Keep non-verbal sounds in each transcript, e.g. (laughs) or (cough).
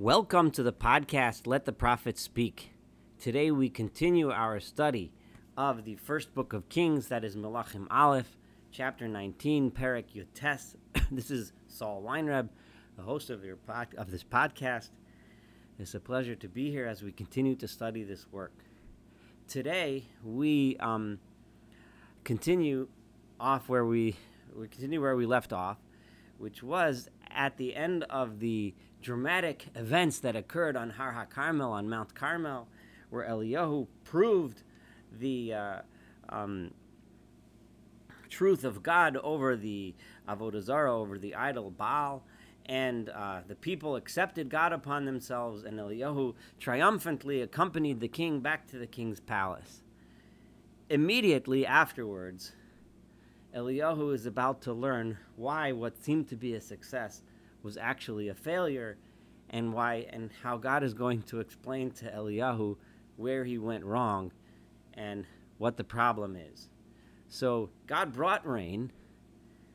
Welcome to the podcast, Let the Prophets Speak. Today we continue our study of the first book of Kings, that is Melachim Aleph, chapter 19, Perek Yutes. (coughs) this is Saul Weinreb, the host of, your pod- of this podcast. It's a pleasure to be here as we continue to study this work. Today we um, continue off where we we continue where we left off, which was at the end of the dramatic events that occurred on Har HaKarmel, on Mount Carmel, where Eliyahu proved the uh, um, truth of God over the Avodah Zarah, over the idol Baal, and uh, the people accepted God upon themselves, and Eliyahu triumphantly accompanied the king back to the king's palace. Immediately afterwards, Eliyahu is about to learn why what seemed to be a success was actually a failure and why and how God is going to explain to Eliyahu where he went wrong and what the problem is. So God brought rain,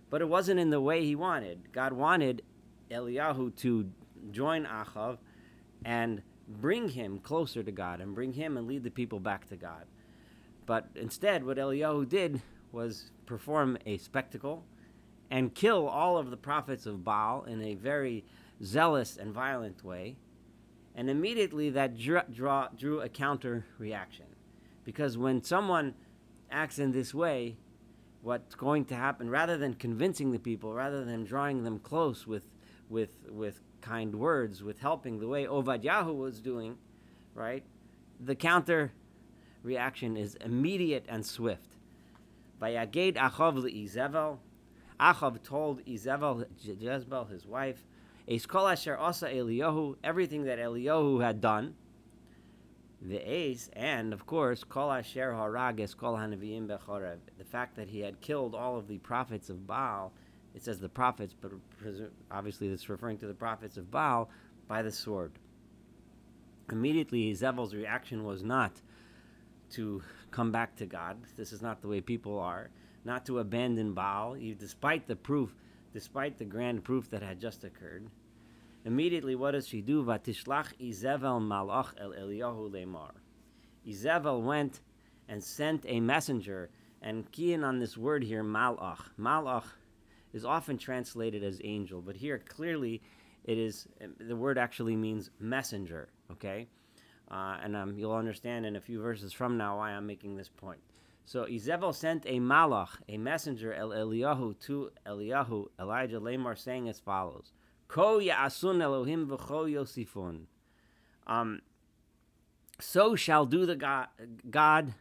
but it wasn't in the way he wanted. God wanted Eliyahu to join Achav and bring him closer to God and bring him and lead the people back to God. But instead, what Eliyahu did was perform a spectacle and kill all of the prophets of Baal in a very zealous and violent way. And immediately that drew, draw, drew a counter reaction. Because when someone acts in this way, what's going to happen, rather than convincing the people, rather than drawing them close with, with, with kind words, with helping the way Ovadyahu was doing, right? The counter reaction is immediate and swift. Vayaged Achav le'izevel, Achav told Izebel, Jezebel, his wife, Eiskol asher asa Eliyahu, everything that Eliyahu had done, the ace, and of course, Kol asher harag eskol hanaviyim bechorev, the fact that he had killed all of the prophets of Baal, it says the prophets, but obviously it's referring to the prophets of Baal, by the sword. Immediately, Zevel's reaction was not to come back to God. This is not the way people are not to abandon Baal, despite the proof, despite the grand proof that had just occurred. Immediately, what does she do? Vatishlach Izevel malach el Eliyahu lemar. Izevel went and sent a messenger, and key in on this word here, malach. Malach is often translated as angel, but here clearly it is the word actually means messenger. Okay, uh, and um, you'll understand in a few verses from now why I'm making this point. So Izebel sent a malach, a messenger, El Eliyahu, to Eliyahu, Elijah Lamar, saying as follows: Ko ya'asun Elohim v'cho yosifun. Um, so shall do the God, God.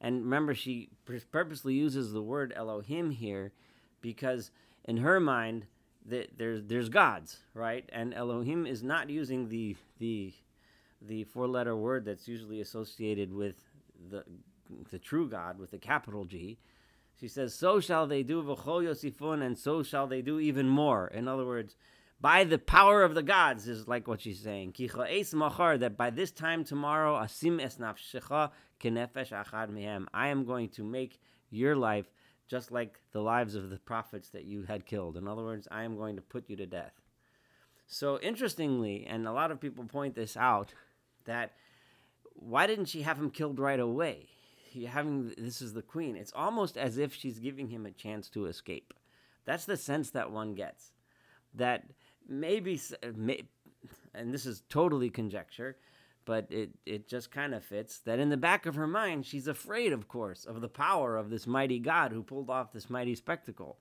And remember, she purposely uses the word Elohim here because in her mind, that there's there's gods, right? And Elohim is not using the the the four letter word that's usually associated with the the true God with a capital G. She says, "So shall they do v'chol yosifun, and so shall they do even more." In other words, by the power of the gods is like what she's saying. That by this time tomorrow, asim es nafshecha kenefesh achad mehem. I am going to make your life just like the lives of the prophets that you had killed. In other words, I am going to put you to death. So interestingly, and a lot of people point this out, that why didn't she have him killed right away? Having this is the queen. It's almost as if she's giving him a chance to escape. That's the sense that one gets. That maybe, may, and this is totally conjecture, but it, it just kind of fits that in the back of her mind, she's afraid, of course, of the power of this mighty God who pulled off this mighty spectacle.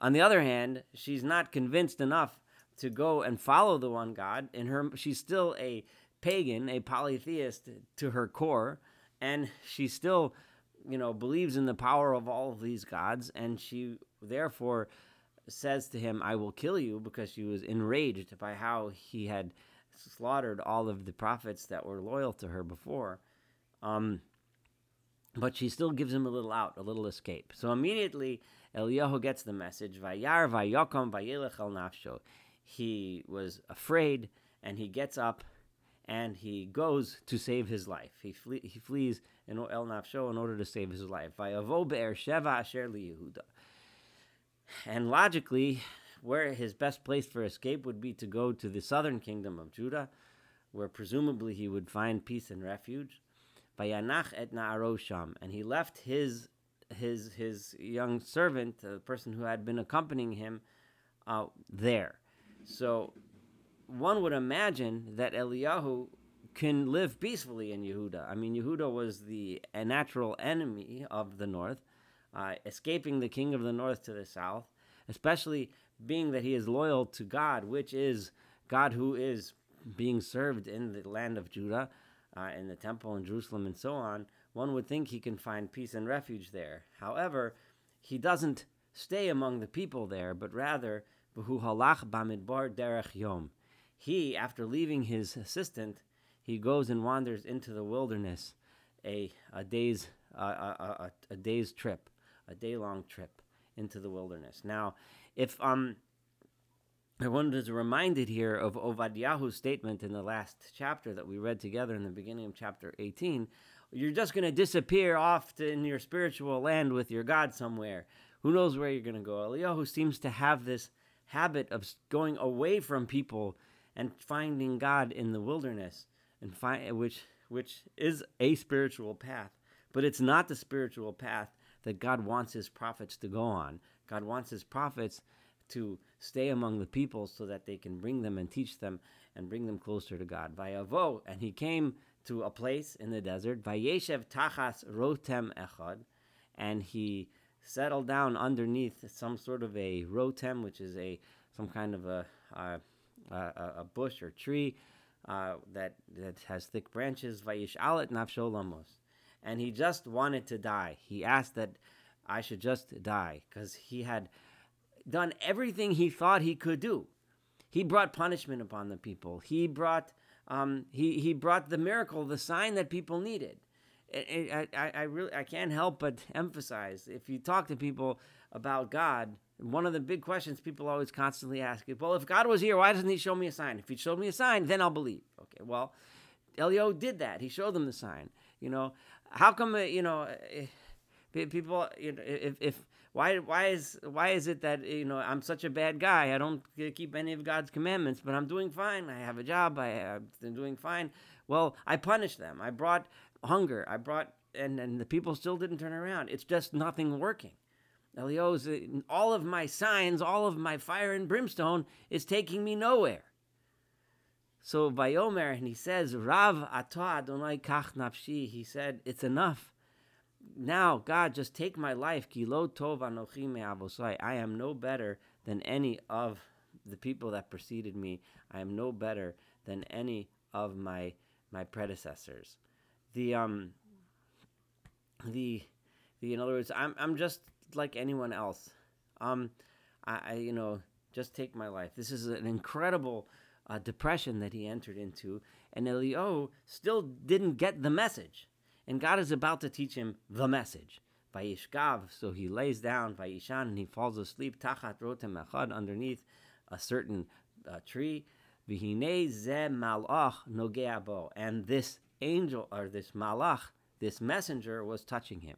On the other hand, she's not convinced enough to go and follow the one God. In her, she's still a pagan, a polytheist to her core and she still you know believes in the power of all of these gods and she therefore says to him i will kill you because she was enraged by how he had slaughtered all of the prophets that were loyal to her before. Um, but she still gives him a little out a little escape. So immediately eliyahu gets the message vayar vayakom vayelech el nafsho. He was afraid and he gets up and he goes to save his life. He, flee, he flees in El Nafsho in order to save his life. And logically, where his best place for escape would be to go to the southern kingdom of Judah, where presumably he would find peace and refuge. Vayanach et na'arosham, and he left his his his young servant, the person who had been accompanying him, uh, there. So one would imagine that Eliyahu can live peacefully in Yehuda. I mean, Yehuda was the natural enemy of the north, uh, escaping the king of the north to the south, especially being that he is loyal to God, which is God who is being served in the land of Judah, uh, in the temple in Jerusalem, and so on. One would think he can find peace and refuge there. However, he doesn't stay among the people there, but rather, halach bamidbar derech yom. He, after leaving his assistant, he goes and wanders into the wilderness, a, a day's a, a, a, day's trip, a day long trip into the wilderness. Now, if um, one is reminded here of Ovadiyahu's statement in the last chapter that we read together in the beginning of chapter 18, you're just going to disappear off to, in your spiritual land with your God somewhere. Who knows where you're going to go? Eliyahu seems to have this habit of going away from people and finding God in the wilderness and find which which is a spiritual path, but it's not the spiritual path that God wants his prophets to go on. God wants his prophets to stay among the people so that they can bring them and teach them and bring them closer to God. Vayavo, and he came to a place in the desert, Vayeshev tachas rotem echad, and he settled down underneath some sort of a rotem, which is a some kind of a a, a, a bush or tree uh, that that has thick branches. Vayish alet nafsholamos, and he just wanted to die. He asked that I should just die because he had done everything he thought he could do. He brought punishment upon the people. He brought um, he he brought the miracle, the sign that people needed. I, I, I really I can't help but (laughs) emphasize if you talk to people about God, one of the big questions people always constantly ask is, well, if God was here, why doesn't He show me a sign? If He showed me a sign, then I'll believe. Okay, well, Elio did that. He showed them the sign. You know, how come? Uh, you know, eh, people. You know, if if why why is why is it that you know I'm such a bad guy? I don't keep any of God's commandments, but I'm doing fine. I have a job. I, I'm doing fine. Well, I punished them. I brought hunger. I brought and and the people still didn't turn around. It's just nothing working. Elios, all of my signs, all of my fire and brimstone is taking me nowhere. So Vayomer, and he says, Rav Ato Adonai Kach Nafshi, he said, it's enough. Now, God, just take my life. Kilo Tov Anochi Me'avosai. I am no better than any of the people that preceded me. I am no better than any of my my predecessors. The um the the in other words, I'm I'm just like anyone else. Um, I, I you know just take my life. This is an incredible uh, depression that he entered into, and Elio still didn't get the message. And God is about to teach him the message. Vayishkav, so he lays down, Vayishan, and he falls asleep, Tachat rotem echad, underneath a certain uh, tree. Vihine ze malach nogeabo, and this angel, or this malach, this messenger was touching him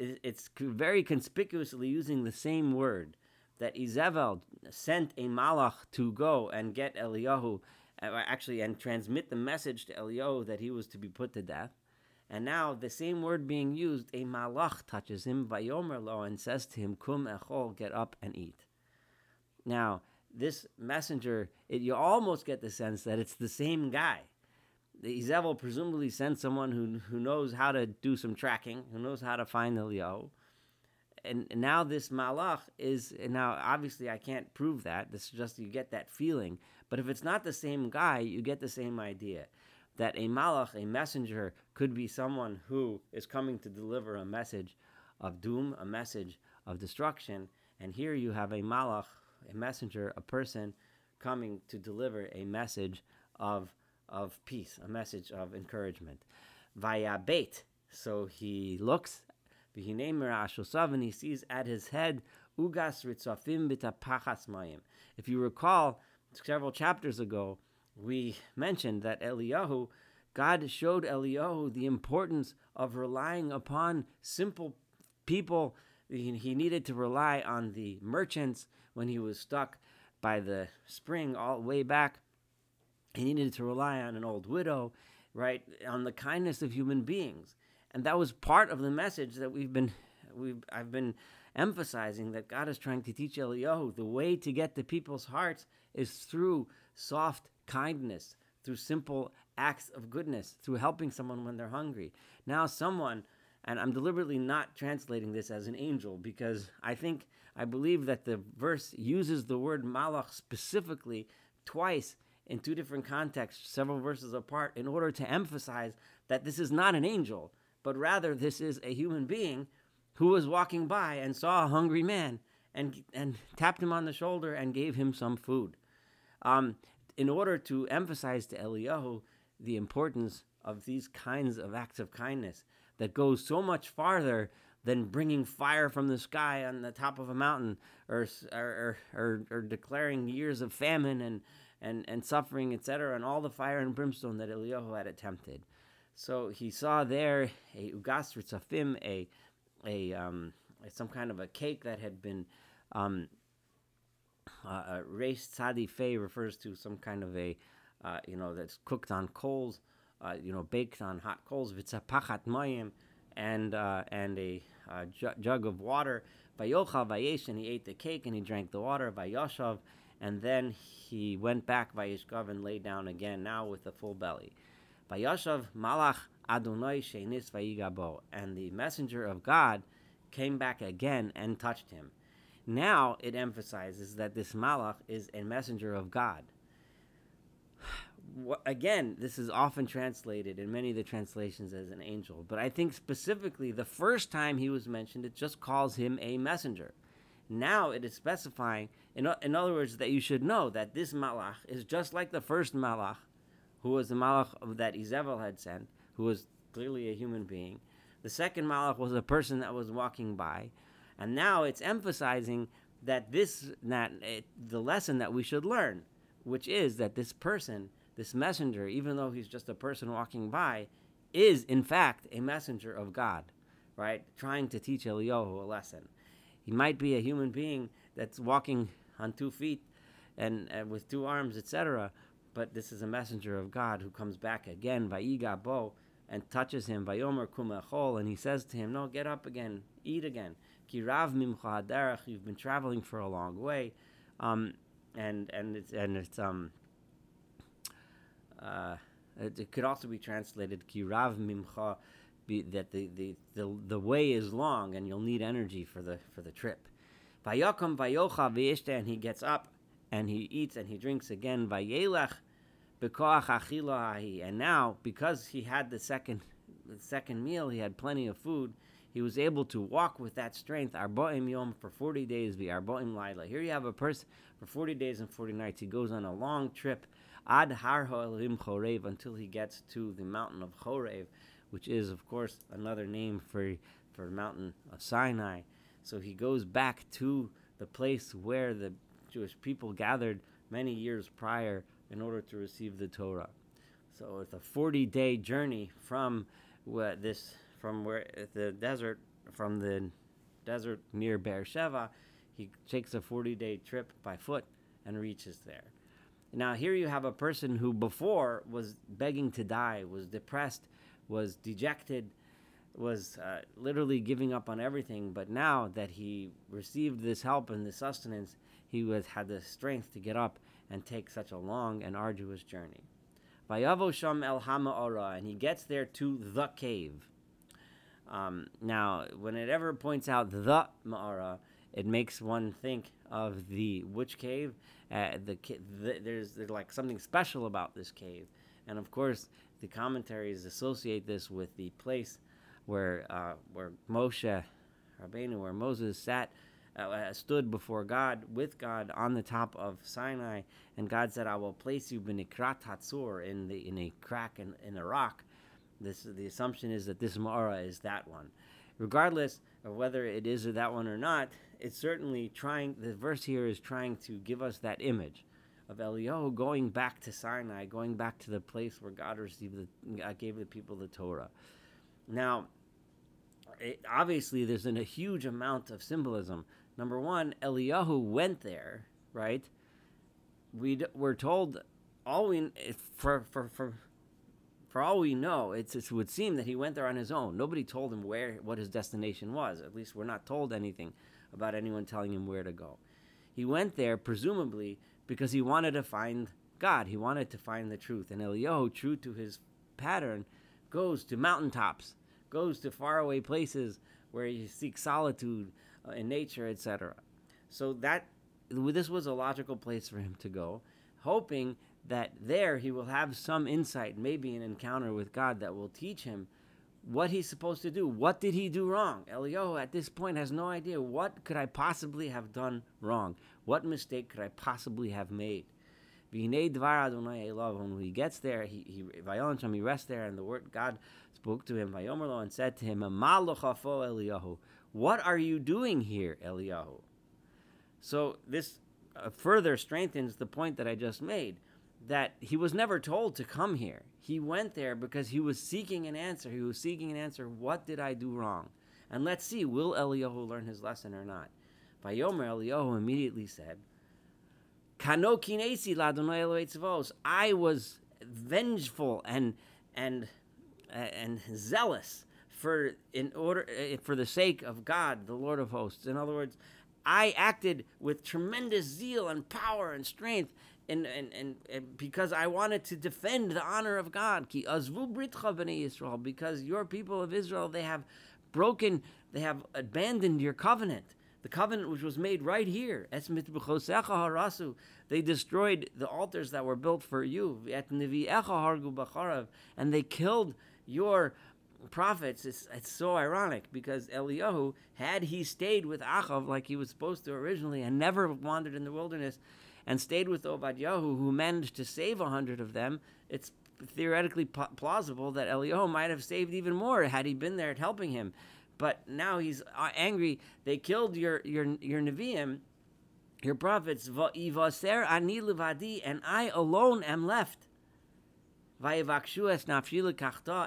it's very conspicuously using the same word that Izebel sent a malach to go and get Eliyahu, uh, actually, and transmit the message to Eliyahu that he was to be put to death. And now the same word being used, a malach touches him, vayomer lo, and says to him, kum echol, get up and eat. Now, this messenger, it, you almost get the sense that it's the same guy the Izebel presumably sent someone who who knows how to do some tracking, who knows how to find the Leo. And, and now this malach is now obviously I can't prove that. This is just you get that feeling. But if it's not the same guy, you get the same idea that a malach, a messenger, could be someone who is coming to deliver a message of doom, a message of destruction. And here you have a malach, a messenger, a person coming to deliver a message of of peace, a message of encouragement. Bait. So he looks, and he sees at his head ugas ritzafim bitapachas mayim. If you recall, several chapters ago, we mentioned that Eliyahu, God showed Eliyahu the importance of relying upon simple people he needed to rely on the merchants when he was stuck by the spring all the way back. He needed to rely on an old widow, right? On the kindness of human beings. And that was part of the message that we've been we've I've been emphasizing that God is trying to teach Eliyahu the way to get to people's hearts is through soft kindness, through simple acts of goodness, through helping someone when they're hungry. Now someone and I'm deliberately not translating this as an angel because I think I believe that the verse uses the word malach specifically twice in two different contexts, several verses apart, in order to emphasize that this is not an angel, but rather this is a human being who was walking by and saw a hungry man and, and tapped him on the shoulder and gave him some food. Um, in order to emphasize to Eliyahu the importance of these kinds of acts of kindness that goes so much farther than bringing fire from the sky on the top of a mountain or, or, or, or declaring years of famine and, and, and suffering, etc., and all the fire and brimstone that Eliyahu had attempted. So he saw there a ugas ritzafim, a, a, um, some kind of a cake that had been um, uh, reis tzadi fei refers to some kind of a, uh, you know, that's cooked on coals uh, you know, baked on hot coals, pachat mayim, and uh, and a uh, jug of water. Vayochal vayesh, and he ate the cake and he drank the water. Vayoshav, and then he went back vayishkav and lay down again, now with a full belly. Vayoshav malach Adonai shenis vayigabo, and the messenger of God came back again and touched him. Now it emphasizes that this malach is a messenger of God again, this is often translated in many of the translations as an angel, but I think specifically the first time he was mentioned, it just calls him a messenger. Now it is specifying, in, in other words, that you should know that this malach is just like the first malach, who was the malach that Izebel had sent, who was clearly a human being. The second malach was a person that was walking by, and now it's emphasizing that this, that it, the lesson that we should learn, which is that this person this messenger, even though he's just a person walking by, is in fact a messenger of God, right? Trying to teach Eliyahu a lesson. He might be a human being that's walking on two feet and, and with two arms, etc. But this is a messenger of God who comes back again, Vayiga Bo, and touches him, Vayomer Kumechol, and he says to him, No, get up again, eat again. Kirav Mimcha Derech, you've been traveling for a long way. Um, and and it's and it's um uh, it, it, could also be translated kirav mimcha, be, that the, the, the, the way is long and you'll need energy for the for the trip. Vayakam vayocha v'ishta, and he gets up and he eats and he drinks again. Vayelech b'koach achila and now because he had the second the second meal, he had plenty of food. He was able to walk with that strength, arboim yom, for 40 days, be arboim laila. Here you have a person for 40 days and 40 nights. He goes on a long trip ad har ha'elim chorev until he gets to the mountain of Chorev, which is, of course, another name for for mountain of Sinai. So he goes back to the place where the Jewish people gathered many years prior in order to receive the Torah. So it's a 40-day journey from this from where the desert from the desert near Beersheba. He takes a 40-day trip by foot and reaches there. Now, here you have a person who before was begging to die, was depressed, was dejected, was uh, literally giving up on everything. But now that he received this help and this sustenance, he was had the strength to get up and take such a long and arduous journey. Vayavo Sham El Hama'ora, and he gets there to the cave. Um, now, when it ever points out the Ma'ara, it makes one think of the witch cave. Uh, the, the, there's there's like something special about this cave, and of course the commentaries associate this with the place where uh, where Moshe Rabbeinu, where Moses sat. Uh, uh, stood before God with God on the top of Sinai, and God said, "I will place you in the in a crack in, in a rock." This the assumption is that this Mara is that one. Regardless of whether it is that one or not, it's certainly trying, the verse here is trying to give us that image of Eliyahu going back to Sinai, going back to the place where God received the, gave the people the Torah. Now, it, obviously there's an, a huge amount of symbolism. Number one, Eliyahu went there, right? We we're told all we for for for for all we know, it would seem that he went there on his own. Nobody told him where what his destination was. At least we're not told anything about anyone telling him where to go. He went there presumably because he wanted to find God. He wanted to find the truth. And Eliyahu, true to his pattern, goes to mountaintops, goes to faraway places where he seeks solitude uh, in nature, etc. So that this was a logical place for him to go, hoping that there he will have some insight, maybe an encounter with God that will teach him what he's supposed to do. What did he do wrong? Eliyahu at this point has no idea. What could I possibly have done wrong? What mistake could I possibly have made? When he gets there, he he he rests there, and the word God spoke to him, and said to him, What are you doing here, Eliyahu? So this uh, further strengthens the point that I just made that he was never told to come here. He went there because he was seeking an answer. He was seeking an answer. What did I do wrong? And let's see, will Eliyahu learn his lesson or not? Vayomer Eliyahu immediately said, Kano I was vengeful and and and zealous for in order eh, for the sake of God, the Lord of hosts. In other words, I acted with tremendous zeal and power and strength and, and, and, and, because I wanted to defend the honor of God. Ki Yisrael, because your people of Israel, they have broken, they have abandoned your covenant. The covenant which was made right here. They destroyed the altars that were built for you. And they killed your prophets. It's, it's so ironic because Eliyahu, had he stayed with Achav like he was supposed to originally and never wandered in the wilderness, and stayed with Obadiah, who managed to save a hundred of them, it's theoretically plausible that Eliyahu might have saved even more had he been there helping him. But now he's uh, angry. They killed your your your Nevi'im, your prophets. And I alone am left.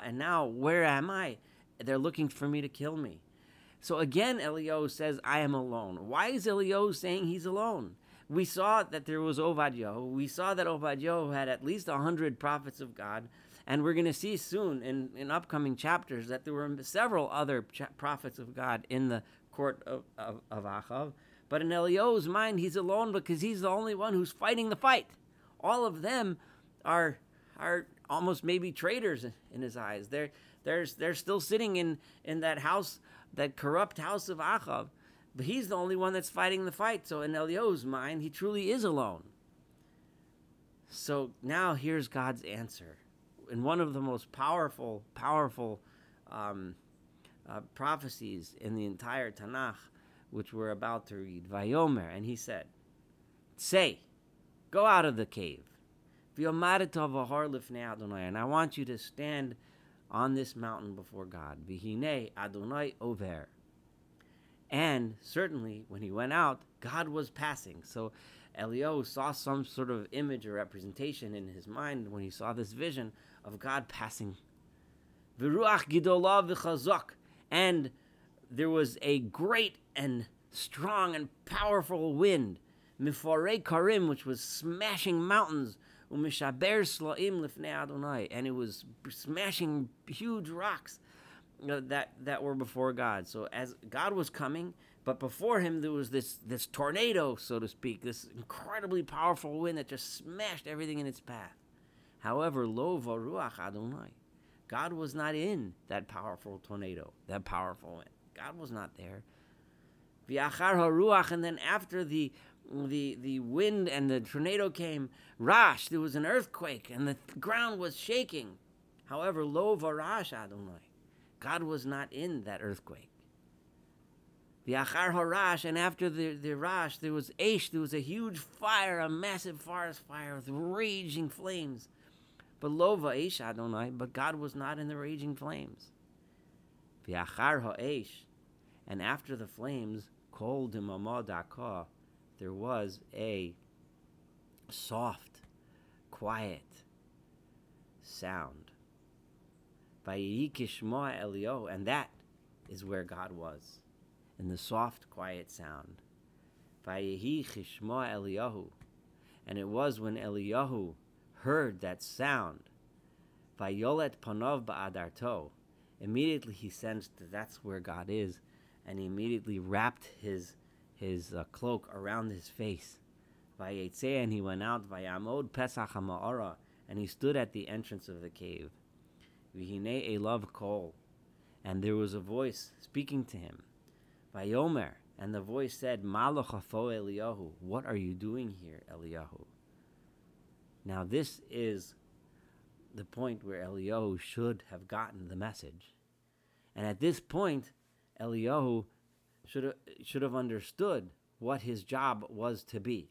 And now where am I? They're looking for me to kill me. So again, Eliyahu says, I am alone. Why is Eliyahu saying he's alone? we saw that there was Obadiah. We saw that Obadiah had at least a hundred prophets of God, and we're going to see soon in, in upcoming chapters that there were several other ch- prophets of God in the court of, of, of Achav. But in Eliyahu's mind, he's alone because he's the only one who's fighting the fight. All of them are are almost maybe traitors in his eyes. They're they're they're still sitting in in that house, that corrupt house of Achav but he's the only one that's fighting the fight. So in Eliyahu's mind, he truly is alone. So now here's God's answer. In one of the most powerful, powerful um, uh, prophecies in the entire Tanakh, which we're about to read, Vayomer, and he said, Say, go out of the cave. And I want you to stand on this mountain before God. Vihine Adonai over. And certainly when he went out, God was passing. So Eliyahu saw some sort of image or representation in his mind when he saw this vision of God passing. And there was a great and strong and powerful wind, Mifore Karim, which was smashing mountains, and it was smashing huge rocks that that were before God. So as God was coming, but before him there was this this tornado, so to speak, this incredibly powerful wind that just smashed everything in its path. However, lo varuach Adonai, God was not in that powerful tornado, that powerful wind. God was not there. V'achar haruach, and then after the the the wind and the tornado came, rash, there was an earthquake, and the ground was shaking. However, lo varash Adonai. God was not in that earthquake. The Achar Harash, and after the, the Rash, there was Aish, there was a huge fire, a massive forest fire with raging flames. But lo Aish Adonai, but God was not in the raging flames. The Achar Ha'esh, and after the flames, Kol Daka, there was a soft, quiet sound. Vayikishma Elio, and that is where God was, in the soft, quiet sound. Vayehi chishma Eliyahu. And it was when Eliyahu heard that sound, Vayolet panov ba'adarto. Immediately he sensed that that's where God is, and he immediately wrapped his his uh, cloak around his face. And he went out. Pesach and he stood at the entrance of the cave. Vihine and there was a voice speaking to him. And the voice said, what are you doing here, Eliyahu? Now this is the point where Eliyahu should have gotten the message. And at this point, Eliyahu should have, should have understood what his job was to be.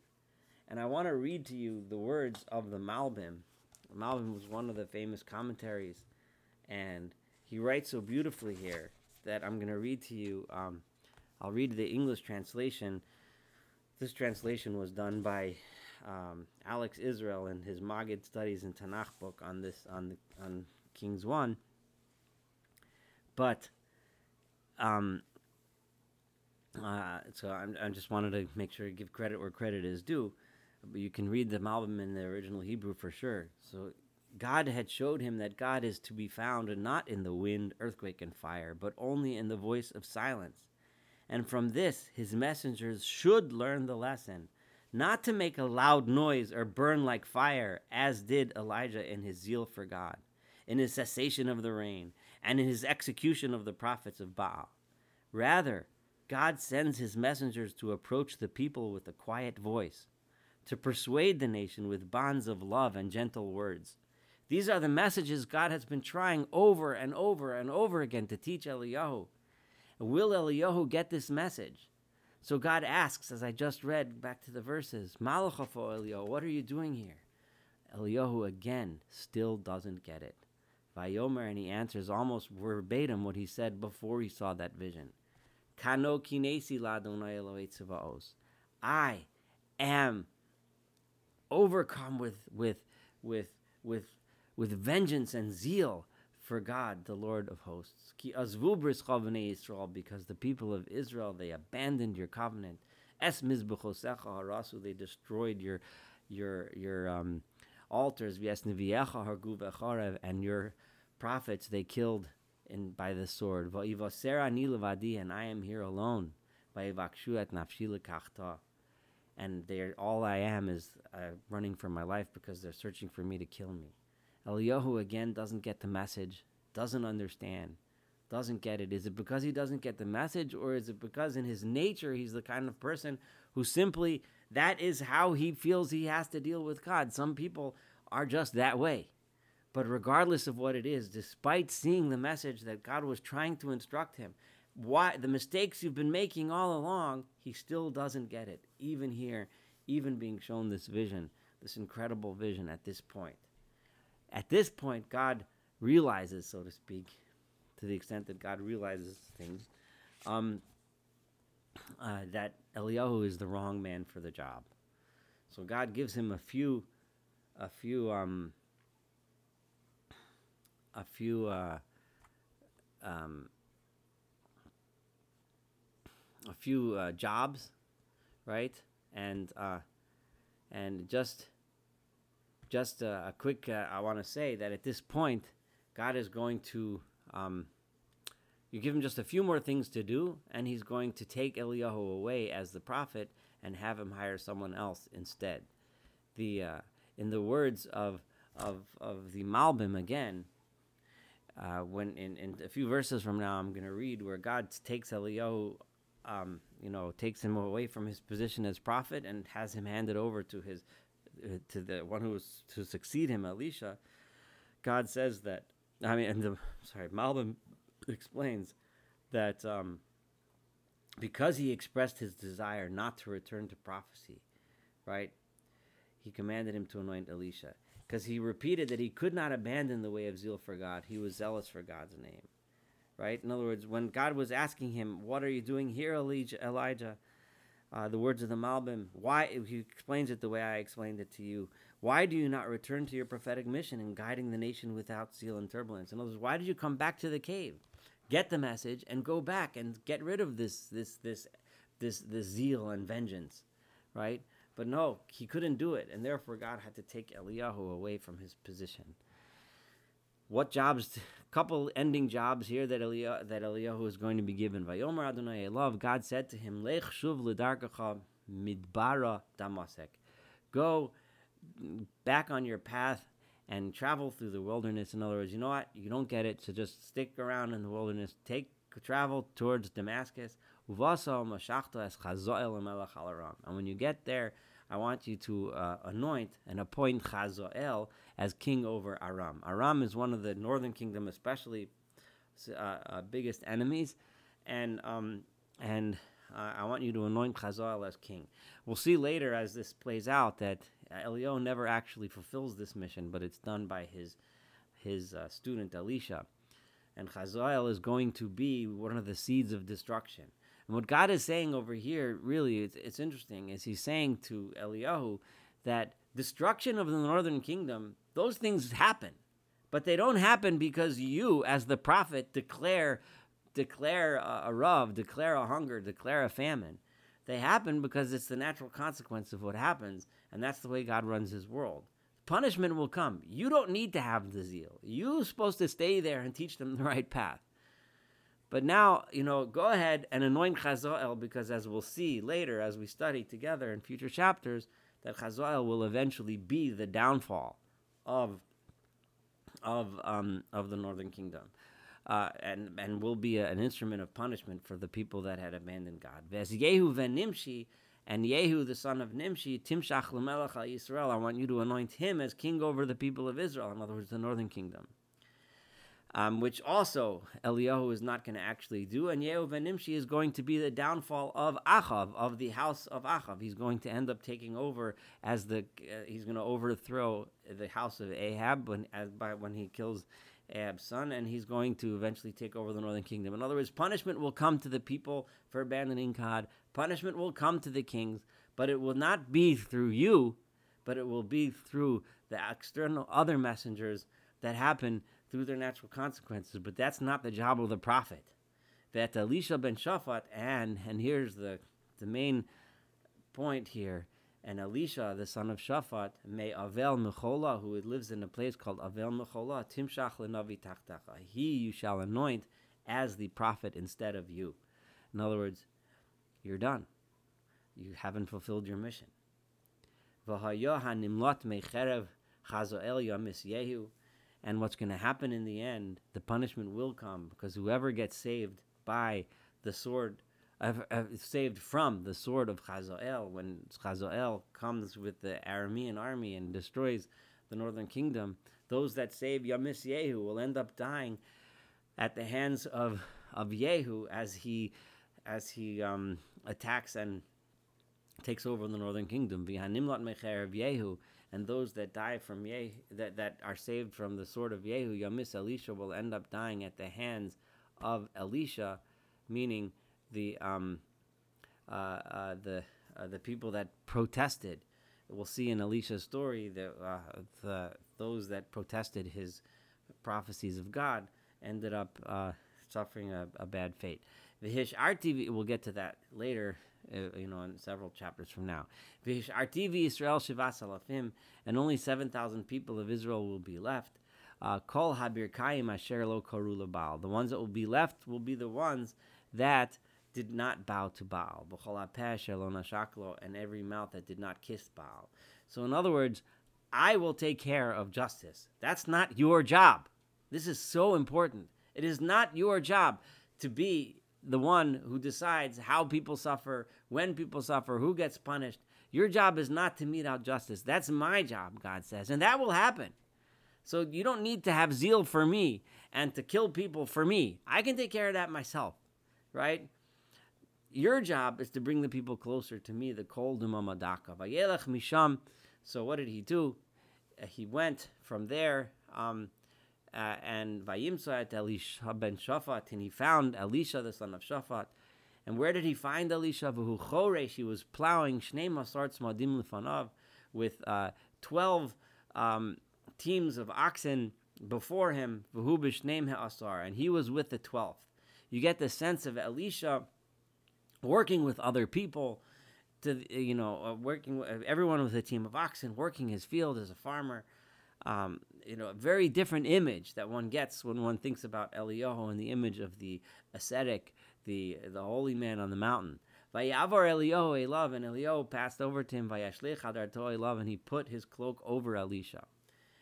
And I want to read to you the words of the Malbim. Malbim was one of the famous commentaries, and he writes so beautifully here that I'm going to read to you. Um, I'll read the English translation. This translation was done by um, Alex Israel in his Maggid Studies in Tanakh book on this on the, on Kings One. But um, uh, so I'm, I just wanted to make sure to give credit where credit is due. But you can read the Malbim in the original Hebrew for sure. So God had showed him that God is to be found not in the wind, earthquake, and fire, but only in the voice of silence. And from this, his messengers should learn the lesson not to make a loud noise or burn like fire, as did Elijah in his zeal for God, in his cessation of the rain, and in his execution of the prophets of Baal. Rather, God sends his messengers to approach the people with a quiet voice, to persuade the nation with bonds of love and gentle words. These are the messages God has been trying over and over and over again to teach Eliyahu. Will Eliyahu get this message? So God asks, as I just read back to the verses, Malachafo Eliyahu, what are you doing here? Eliyahu again still doesn't get it. Vayomer, and he answers almost verbatim what he said before he saw that vision. Kano kinesi I am overcome with with with with with vengeance and zeal for God, the Lord of hosts. Ki Israel, because the people of Israel they abandoned your covenant. Es they destroyed your your your um, altars. And your prophets they killed in by the sword. And I am here alone. And they're all I am is uh, running for my life because they're searching for me to kill me. Eliyahu again doesn't get the message, doesn't understand, doesn't get it. Is it because he doesn't get the message, or is it because in his nature he's the kind of person who simply that is how he feels he has to deal with God? Some people are just that way. But regardless of what it is, despite seeing the message that God was trying to instruct him, why the mistakes you've been making all along, he still doesn't get it. Even here, even being shown this vision, this incredible vision at this point. At this point, God realizes, so to speak, to the extent that God realizes things, um, uh, that Eliyahu is the wrong man for the job. So God gives him a few, a few, um, a few, uh, um, a few uh, jobs, right? And uh, and just just a, a quick, uh, I want to say that at this point, God is going to, um, you give him just a few more things to do, and he's going to take Eliyahu away as the prophet and have him hire someone else instead. The, uh, in the words of, of, of the Malbim again, uh, when in, in a few verses from now, I'm going to read where God takes Eliyahu, um, you know, takes him away from his position as prophet and has him handed over to his uh, to the one who was to succeed him, Elisha, God says that. I mean, and the sorry, Malbim explains that um, because he expressed his desire not to return to prophecy, right? He commanded him to anoint Elisha because he repeated that he could not abandon the way of zeal for God. He was zealous for God's name, right? In other words, when God was asking him, "What are you doing here, Elijah?" Uh, the words of the Malbim. Why he explains it the way I explained it to you. Why do you not return to your prophetic mission in guiding the nation without zeal and turbulence? In other words, why did you come back to the cave? get the message and go back and get rid of this this this this this zeal and vengeance, right? But no, he couldn't do it, and therefore God had to take Eliyahu away from his position. What jobs? Couple ending jobs here that Eliyahu, that Eliyahu is going to be given. Vayomer Adonai Elav. God said to him, Lech shuv midbara damasek. Go back on your path and travel through the wilderness. In other words, you know what? You don't get it, so just stick around in the wilderness. Take travel towards Damascus. And when you get there, I want you to uh, anoint and appoint Chazael as king over Aram. Aram is one of the northern kingdom, especially uh, uh, biggest enemies, and um, and uh, I want you to anoint Chazael as king. We'll see later as this plays out that Elio never actually fulfills this mission, but it's done by his his uh, student Elisha. And Chazael is going to be one of the seeds of destruction. And what God is saying over here, really, it's, it's interesting, is He's saying to Eliyahu that destruction of the northern kingdom, those things happen, but they don't happen because you, as the prophet, declare declare a, a rav, declare a hunger, declare a famine. They happen because it's the natural consequence of what happens, and that's the way God runs his world. Punishment will come. You don't need to have the zeal. You're supposed to stay there and teach them the right path. But now, you know, go ahead and anoint Chazael because as we'll see later as we study together in future chapters, that Chazael will eventually be the downfall of of um, of the northern kingdom uh, and and will be a, an instrument of punishment for the people that had abandoned God. Yehu ben Nimshi, and Yehu the son of Nimshi, Timshach lemelech al Yisrael. I want you to anoint him as king over the people of Israel. In other words, the northern kingdom. Um, which also Eliyahu is not going to actually do, and Yehu ben Nimshi is going to be the downfall of Achav, of the house of Achav. He's going to end up taking over as the uh, he's going to overthrow the house of Ahab when as by when he kills Ahab's son, and he's going to eventually take over the northern kingdom. In other words, punishment will come to the people for abandoning God. Punishment will come to the kings, but it will not be through you, but it will be through the external other messengers that happen through their natural consequences. But that's not the job of the prophet. That Elisha ben Shaphat, and and here's the the main point here and Elisha, the son of Shaphat, may Avel Mechola, who lives in a place called Avel Mechola, Timshach lenavi tachtacha. He you shall anoint as the prophet instead of you. In other words, you're done. You haven't fulfilled your mission. And what's going to happen in the end, the punishment will come because whoever gets saved by the sword saved from the sword of Chazael when Chazael comes with the Aramean army and destroys the northern kingdom. Those that save Yamis Yehu will end up dying at the hands of of Yehu as he as he um, attacks and takes over the northern kingdom. Yehu, and those that die from Yehu, that, that are saved from the sword of Yehu, Yamis Elisha, will end up dying at the hands of Elisha, meaning the um, uh, uh, the uh, the people that protested. We'll see in Elisha's story that uh, the, those that protested his prophecies of God ended up uh, suffering a, a, bad fate. Vihish RTV, we'll get to that later, Uh, you know, in several chapters from now. RTV Israel Shivas Alafim, and only 7,000 people of Israel will be left. Uh, Kol Habir Kaim Asher Lo Karula Baal. The ones that will be left will be the ones that did not bow to Baal, and every mouth that did not kiss Baal. So, in other words, I will take care of justice. That's not your job. This is so important. It is not your job to be the one who decides how people suffer, when people suffer, who gets punished. Your job is not to mete out justice. That's my job, God says, and that will happen. So you don't need to have zeal for me and to kill people for me. I can take care of that myself, right? Your job is to bring the people closer to me, the kol dumamadaka. Misham. So what did he do? Uh, he went from there um, uh, and vayimsa at Elisha ben Shaphat, and he found Elisha, the son of Shaphat. And where did he find Elisha? V'hu choresh. He was plowing shnei masarts madim lefanav with uh, twelve um, teams of oxen before him. V'hu b'shneim ha'asar, and he was with the twelfth. you get the sense of Elisha working with other people, to you know, uh, working with everyone with a team of oxen, working his field as a farmer. Um, you know, a very different image that one gets when one thinks about Eliyahu and the image of the ascetic, the the holy man on the mountain. Vayavor Eliyahu Elav, and Eliyahu passed over to him. Vayashlich Hadarto Elav, and he put his cloak over Elisha.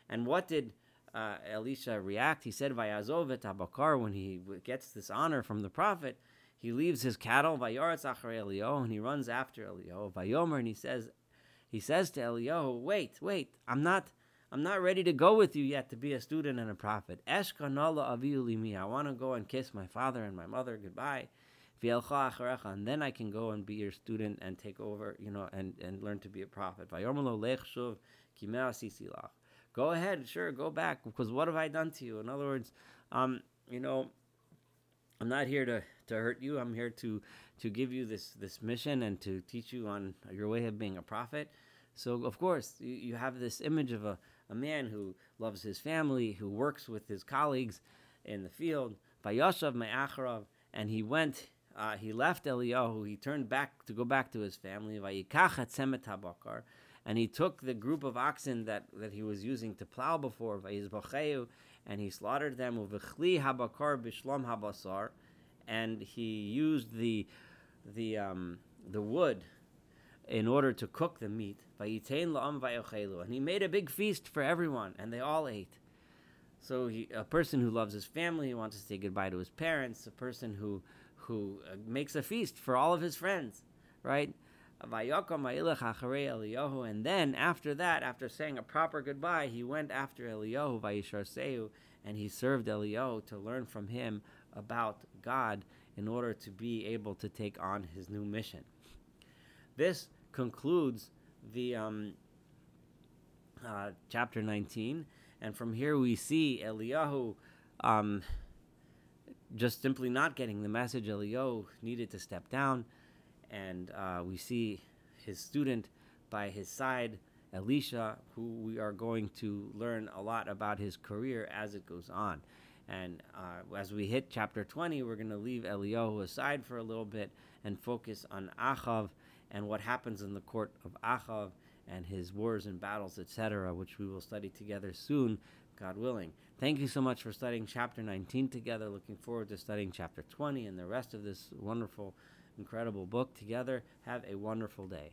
And what did uh, Elisha react? He said, Vayazov et Abakar, when he gets this honor from the prophet, he leaves his cattle, Vayoretz Achar Eliyahu, and he runs after Eliyahu. Vayomer, and he says, he says to Eliyahu, wait, wait, I'm not, I'm not ready to go with you yet to be a student and a prophet. Eshkanala aviu limi, I want to go and kiss my father and my mother goodbye. And then I can go and be your student and take over, you know, and, and learn to be a prophet. Go ahead, sure, go back, because what have I done to you? In other words, um, you know, I'm not here to, to hurt you. I'm here to to give you this this mission and to teach you on your way of being a prophet. So of course you, you have this image of a, a man who loves his family, who works with his colleagues in the field. Vayashav me'acharav, and he went. Uh, he left Eliyahu. He turned back to go back to his family. Vayikach etzemet habakar, and he took the group of oxen that, that he was using to plow before. Vayizbacheu, and he slaughtered them v'chli habakar bishlam habasar, and he used the the um, the wood in order to cook the meat. And he made a big feast for everyone, and they all ate. So he, a person who loves his family, who wants to say goodbye to his parents, a person who who uh, makes a feast for all of his friends, right? And then after that, after saying a proper goodbye, he went after Eliyahu, Vayishar and he served Eliyahu to learn from him about God in order to be able to take on his new mission. This concludes the um, uh, chapter 19, and from here we see Eliyahu um, just simply not getting the message. Eliyahu needed to step down and uh, we see his student by his side, Elisha, who we are going to learn a lot about his career as it goes on. And uh, as we hit chapter 20, we're going to leave Eliyahu aside for a little bit and focus on Achav and what happens in the court of Achav and his wars and battles, etc., which we will study together soon, God willing. Thank you so much for studying chapter 19 together. Looking forward to studying chapter 20 and the rest of this wonderful incredible book together. Have a wonderful day.